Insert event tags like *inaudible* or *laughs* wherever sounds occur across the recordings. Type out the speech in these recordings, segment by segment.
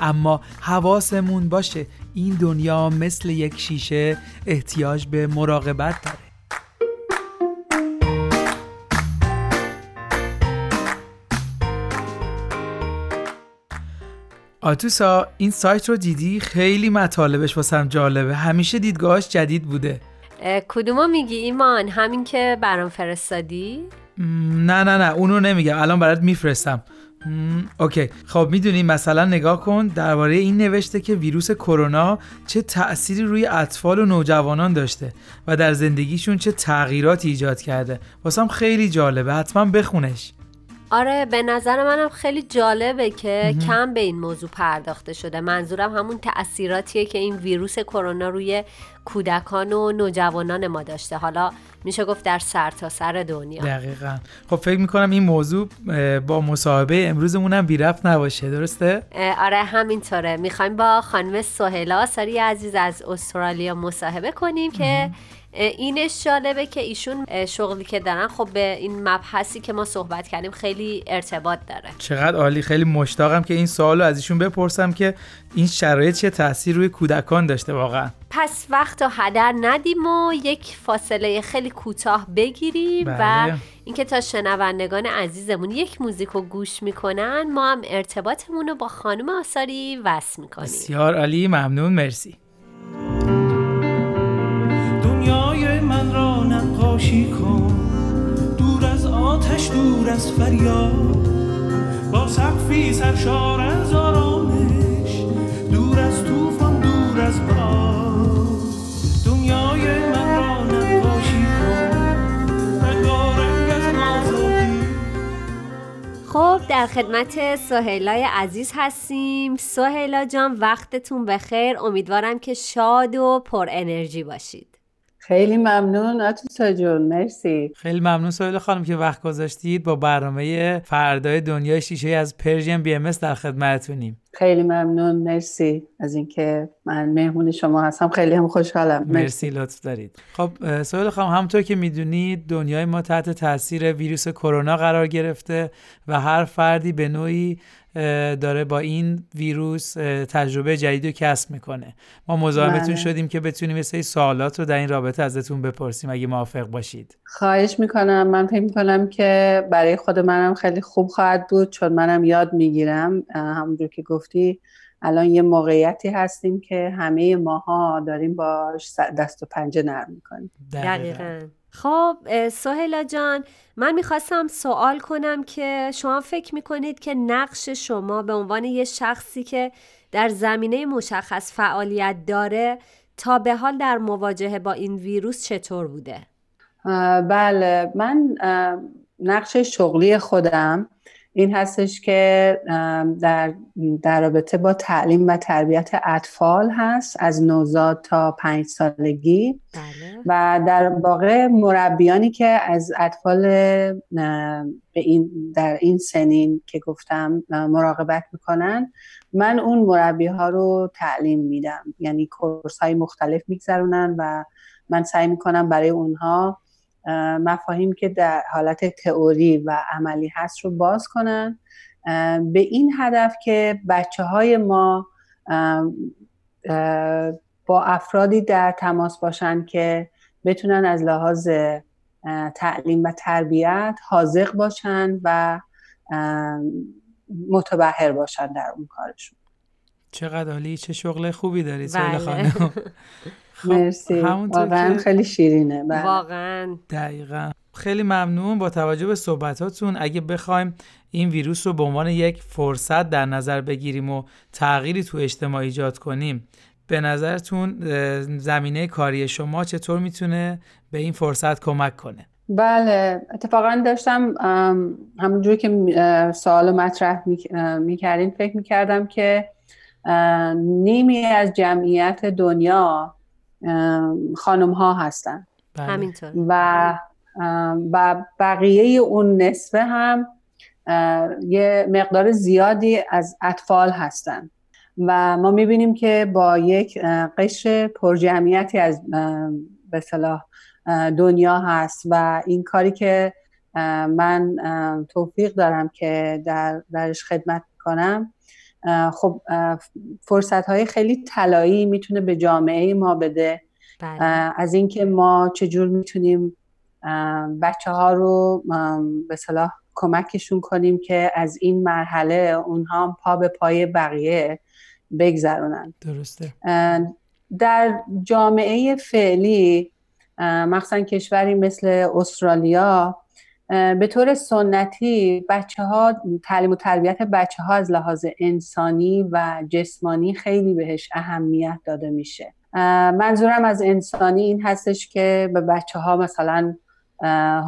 اما حواسمون باشه این دنیا مثل یک شیشه احتیاج به مراقبت داره. آتوسا این سایت رو دیدی؟ خیلی مطالبش واسم جالبه. همیشه دیدگاهش جدید بوده. کدومو میگی ایمان؟ همین که برام فرستادی؟ نه نه نه اونو نمیگم. الان برات میفرستم. اوکی. خب می‌دونی مثلا نگاه کن درباره این نوشته که ویروس کرونا چه تأثیری روی اطفال و نوجوانان داشته و در زندگیشون چه تغییراتی ایجاد کرده. واسم خیلی جالبه. حتما بخونش. آره به نظر منم خیلی جالبه که کم به این موضوع پرداخته شده. منظورم همون تأثیراتیه که این ویروس کرونا روی کودکان و نوجوانان ما داشته. حالا میشه گفت در سرتاسر سر دنیا. دقیقا. خب فکر می‌کنم این موضوع با مصاحبه امروزمون هم بیرفت نباشه. درسته؟ آره همینطوره. می‌خوایم با خانم سهیلا ساری عزیز از استرالیا مصاحبه کنیم که اینش جالبه که ایشون شغلی که دارن خب به این مبحثی که ما صحبت کردیم خیلی ارتباط داره. چقدر عالی خیلی مشتاقم که این سوالو از ایشون بپرسم که این شرایط چه تاثیر روی کودکان داشته واقعا. پس وقت و هدر ندیم و یک فاصله خیلی کوتاه بگیریم و بله. اینکه تا شنوندگان عزیزمون یک موزیک رو گوش می‌کنن ما هم ارتباطمون رو با خانم آثاری وصل می‌کنیم. بسیار عالی ممنون مرسی. آتش دور از فریاد. با سقفی سرشار از آرامش دور از طوفان دور از باد. دنیای من را نقاشی خب در خدمت سهیلای عزیز هستیم. سهیلا جان وقتتون بخیر. امیدوارم که شاد و پر انرژی باشید. خیلی ممنون آتوسا جون مرسی. خیلی ممنون سویل خانم که وقت گذاشتید با برنامه فردای دنیای شیشه از پرژیم بی ام در خدمتونیم خیلی ممنون مرسی از اینکه من مهمون شما هستم. خیلی هم خوشحالم. مرسی, مرسی لطف دارید. خب سویل خانم همونطور که می‌دونید دنیای ما تحت تاثیر ویروس کرونا قرار گرفته و هر فردی به نوعی داره با این ویروس تجربه جدید رو کسب می‌کنه. ما مزاحمتون بله. شدیم که بتونیم یه سری سوالات رو در این رابطه ازتون بپرسیم اگه موافق باشید. خواهش می‌کنم. من فکر می‌کنم که برای خود منم خیلی خوب خواهد بود چون منم یاد می‌گیرم. همونجور که گفتی الان یه موقعیتی هستیم که همه ماها داریم با دست و پنجه نرم می‌کنیم. دقیقا. خب سهلا جان من می‌خواستم سوال کنم که شما فکر می‌کنید که نقش شما به عنوان یه شخصی که در زمینه مشخص فعالیت داره تا به حال در مواجهه با این ویروس چطور بوده؟ بله من نقش شغلی خودم این هستش که در, در رابطه با تعلیم و تربیت اطفال هست از نوزاد تا پنج سالگی بله. و در واقع مربیانی که از اطفال به این در این سنین که گفتم مراقبت می‌کنن من اون مربی ها رو تعلیم میدم یعنی کورس های مختلف میگذرونن و من سعی می‌کنم برای اونها مفاهیم که در حالت تئوری و عملی هست رو باز کنن. به این هدف که بچه های ما با افرادی در تماس باشن که بتونن از لحاظ تعلیم و تربیت حاضق باشن و متبهر باشن در اون کارشون. چقدر عالی چه شغل خوبی داری بله. خانم. *laughs* مرسی. واقعا خیلی شیرینه. بله. واقعا. دقیقا. خیلی ممنون با توجه به صحبتاتون. اگه بخوایم این ویروس رو به عنوان یک فرصت در نظر بگیریم و تغییری تو اجتماع ایجاد کنیم به نظرتون زمینه کاری شما چطور می‌تونه به این فرصت کمک کنه؟ بله اتفاقا داشتم همونجوری که سوال مطرح می‌کردین فکر می‌کردم که نیمی از جمعیت دنیا خانم ها هستن. بله. همینطور. و و بقیه اون نصفه هم یه مقدار زیادی از اطفال هستن. و ما می‌بینیم که با یک قشر پرجمعیتی از به صلاح دنیا هست و این کاری که من توفیق دارم که در درش خدمت کنم خب فرصت های خیلی طلایی می‌تونه به جامعه ما بده. بله. از اینکه ما چجور می‌تونیم بچه ها رو به صلاح کمکشون کنیم که از این مرحله اونها پا به پای بقیه بگذرونن. درسته. در جامعه فعلی مخصوصا کشوری مثل استرالیا به طور سنتی بچه ها تعلیم و تربیت بچه ها از لحاظ انسانی و جسمانی خیلی بهش اهمیت داده میشه. منظورم از انسانی این هستش که به بچه ها مثلا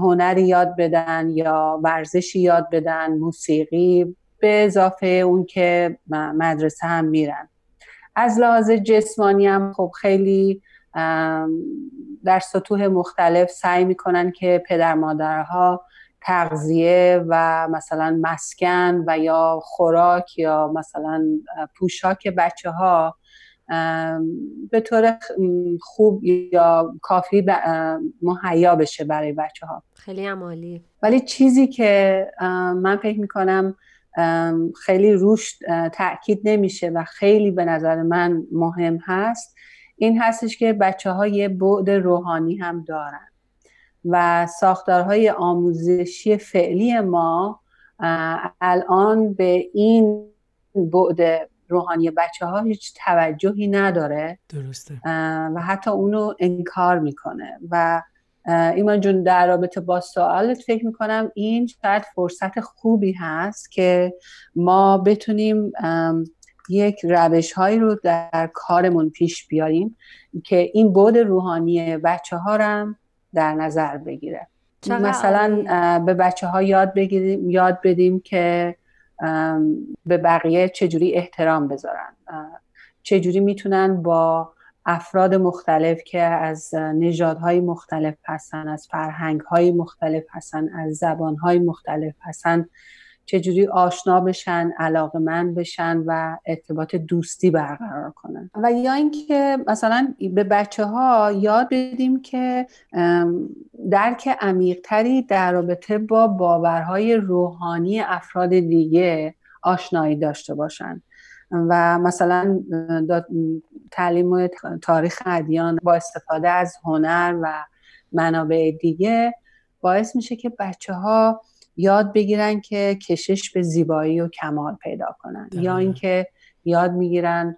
هنری یاد بدن یا ورزشی یاد بدن موسیقی به اضافه اون که مدرسه هم میرن. از لحاظ جسمانی هم خب خیلی در سطوح مختلف سعی می‌کنن که پدر مادرها تغذیه و مثلا مسکن و یا خوراک یا مثلا پوشاک بچه ها به طور خوب یا کافی مهیا بشه برای بچه ها خیلی عمالی ولی چیزی که من فکر می‌کنم خیلی روش تاکید نمیشه و خیلی به نظر من مهم هست این هستش که بچه ها یه بعد روحانی هم دارن. و ساختارهای آموزشی فعلی ما الان به این بعد روحانی بچه ها هیچ توجهی نداره. درسته. و حتی اونو انکار می‌کنه. و ایمان جون در رابطه با سوالت فکر می‌کنم این شاید فرصت خوبی هست که ما بتونیم یک روش هایی رو در کارمون پیش بیاریم که این بود روحانی بچه ها هم در نظر بگیره. مثلا به بچه ها یاد, بگیریم، یاد بدیم که به بقیه چجوری احترام بذارن. چجوری می‌تونن با افراد مختلف که از نژادهای مختلف هستن از فرهنگهای مختلف هستن از زبانهای مختلف هستن چجوری آشنا بشن من بشن و ارتباط دوستی برقرار کنن. و یا اینکه مثلا به بچه ها یاد بدیم که درک عمیقتری در رابطه با باورهای روحانی افراد دیگه آشنایی داشته باشن. و مثلا تعلیم تاریخ ادیان با استفاده از هنر و منابع دیگه باعث میشه که بچه ها یاد بگیرن که کشش به زیبایی و کمال پیدا کنن. یا اینکه یاد می‌گیرن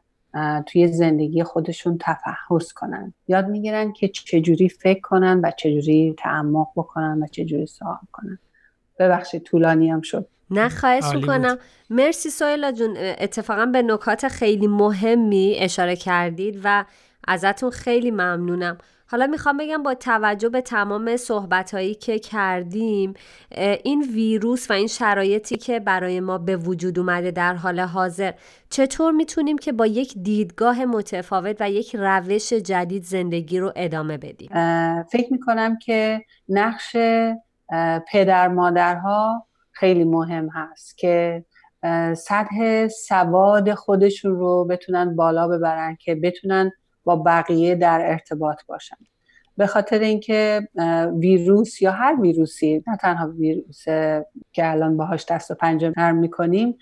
توی زندگی خودشون تفحص کنن. یاد می‌گیرن که چجوری فکر کنن و چجوری تعمق بکنن و چجوری سوال کنن. ببخشید طولانی هم شد. نه خواهش می‌کنم. مرسی سویلا جون. اتفاقا به نکات خیلی مهمی اشاره کردید و ازتون خیلی ممنونم. حالا می‌خوام بگم با توجه به تمام صحبت هایی که کردیم این ویروس و این شرایطی که برای ما به وجود اومده در حال حاضر چطور می‌تونیم که با یک دیدگاه متفاوت و یک روش جدید زندگی رو ادامه بدیم؟ فکر می‌کنم که نقش پدر مادرها خیلی مهم هست که سطح سواد خودشون رو بتونن بالا ببرن که بتونن با بقیه در ارتباط باشن. به خاطر اینکه ویروس یا هر ویروسی نه تنها ویروس که الان باهاش دست و پنجه نرم می‌کنیم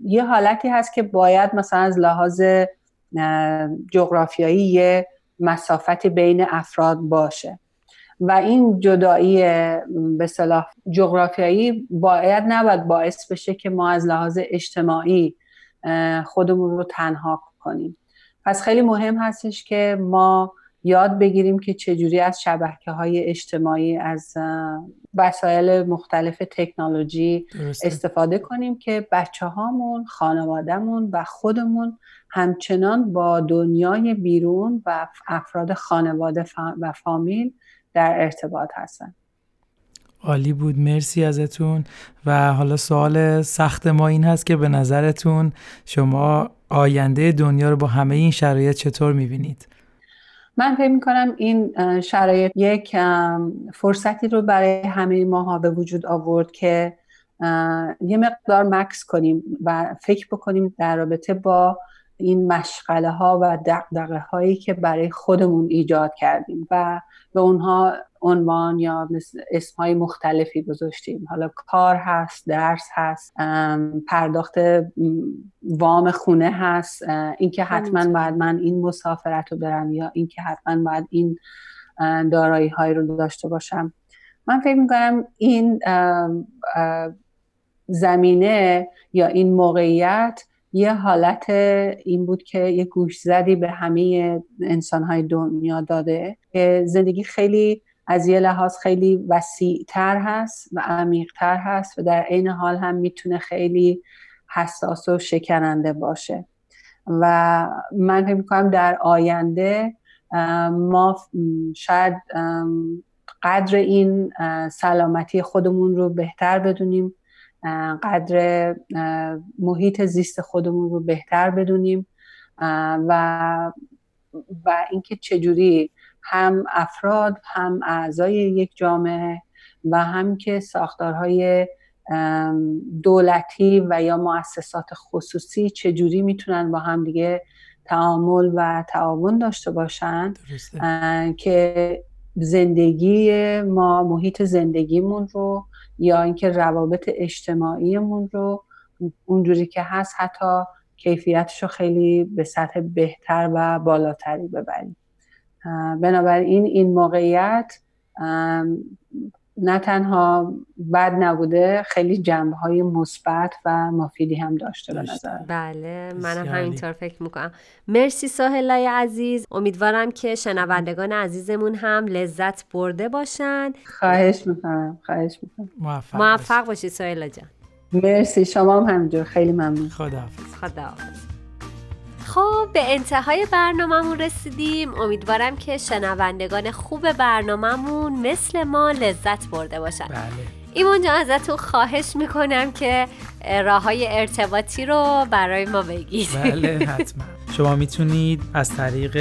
یه حالتی هست که باید مثلا از لحاظ جغرافیایی یه مسافت بین افراد باشه. و این جدایی به صلاح جغرافیایی باید نباید باعث بشه که ما از لحاظ اجتماعی خودمون رو تنها کنیم. پس خیلی مهم هستش که ما یاد بگیریم که چجوری از شبکه های اجتماعی از وسایل مختلف تکنولوژی استفاده کنیم که بچه هامون خانوادهمون و خودمون همچنان با دنیای بیرون و افراد خانواده و فامیل در ارتباط هستن. عالی بود. مرسی ازتون. و حالا سوال سخت ما این هست که به نظرتون شما آینده دنیا رو با همه این شرایط چطور می‌بینید؟ من فکر می‌کنم این شرایط یک فرصتی رو برای همه ماها به وجود آورد که یه مقدار مکس کنیم و فکر بکنیم در رابطه با این مشغله ها و دقدقه هایی که برای خودمون ایجاد کردیم و به اونها عنوان یا اسم های مختلفی گذاشتیم. حالا کار هست درس هست پرداخت وام خونه هست اینکه حتما باید من این مسافرت رو برم یا اینکه حتما باید این دارایی های رو داشته باشم. من فکر می‌کنم این زمینه یا این موقعیت یه حالت این بود که یه گوش زدی به همه انسانهای دنیا داده که زندگی خیلی از یه لحاظ خیلی وسیعتر هست و عمیقتر هست و در عین حال هم می‌تونه خیلی حساس و شکننده باشه. و من فکر می‌کنم در آینده ما شاید قدر این سلامتی خودمون رو بهتر بدونیم. قدر محیط زیست خودمون رو بهتر بدونیم و و اینکه چجوری هم افراد هم اعضای یک جامعه و هم که ساختارهای دولتی و یا مؤسسات خصوصی چجوری می‌تونن با هم دیگه تعامل و تعاون داشته باشن که زندگی ما محیط زندگیمون رو یا اینکه روابط اجتماعیمون رو اونجوری که هست حتی کیفیتش رو خیلی به سطح بهتر و بالاتری ببریم. بنابراین این موقعیت نه تنها بد نبوده خیلی جنبه های مثبت و مفیدی هم داشته به نظر. بله من همینطور فکر می‌کنم. مرسی ساحلای عزیز. امیدوارم که شنوندگان عزیزمون هم لذت برده باشن. خواهش می‌کنم خواهش می‌کنم. موفق, موفق باشید. ساحلا جان. مرسی شما هم همینجور. خیلی ممنون. خداحافظ. خداحافظ. خب به انتهای برنامهمون رسیدیم. امیدوارم که شنوندگان خوب برنامهمون مثل ما لذت برده باشن. بله. ایمان جان ازتون خواهش می‌کنم که راه های ارتباطی رو برای ما بگید. بله حتما. شما می‌تونید از طریق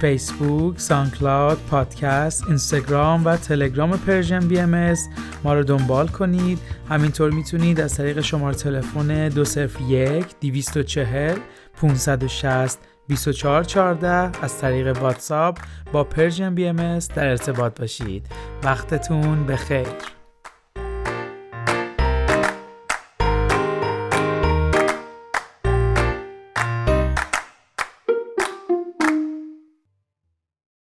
فیسبوک، ساندکلاود، پادکست، اینستاگرام و تلگرام Persian BM ما رو دنبال کنید. همینطور می‌تونید از طریق شماره تلفن 201 240 560 2414 از طریق واتساپ با Persian BM در ارتباط باشید. وقتتون بخیر.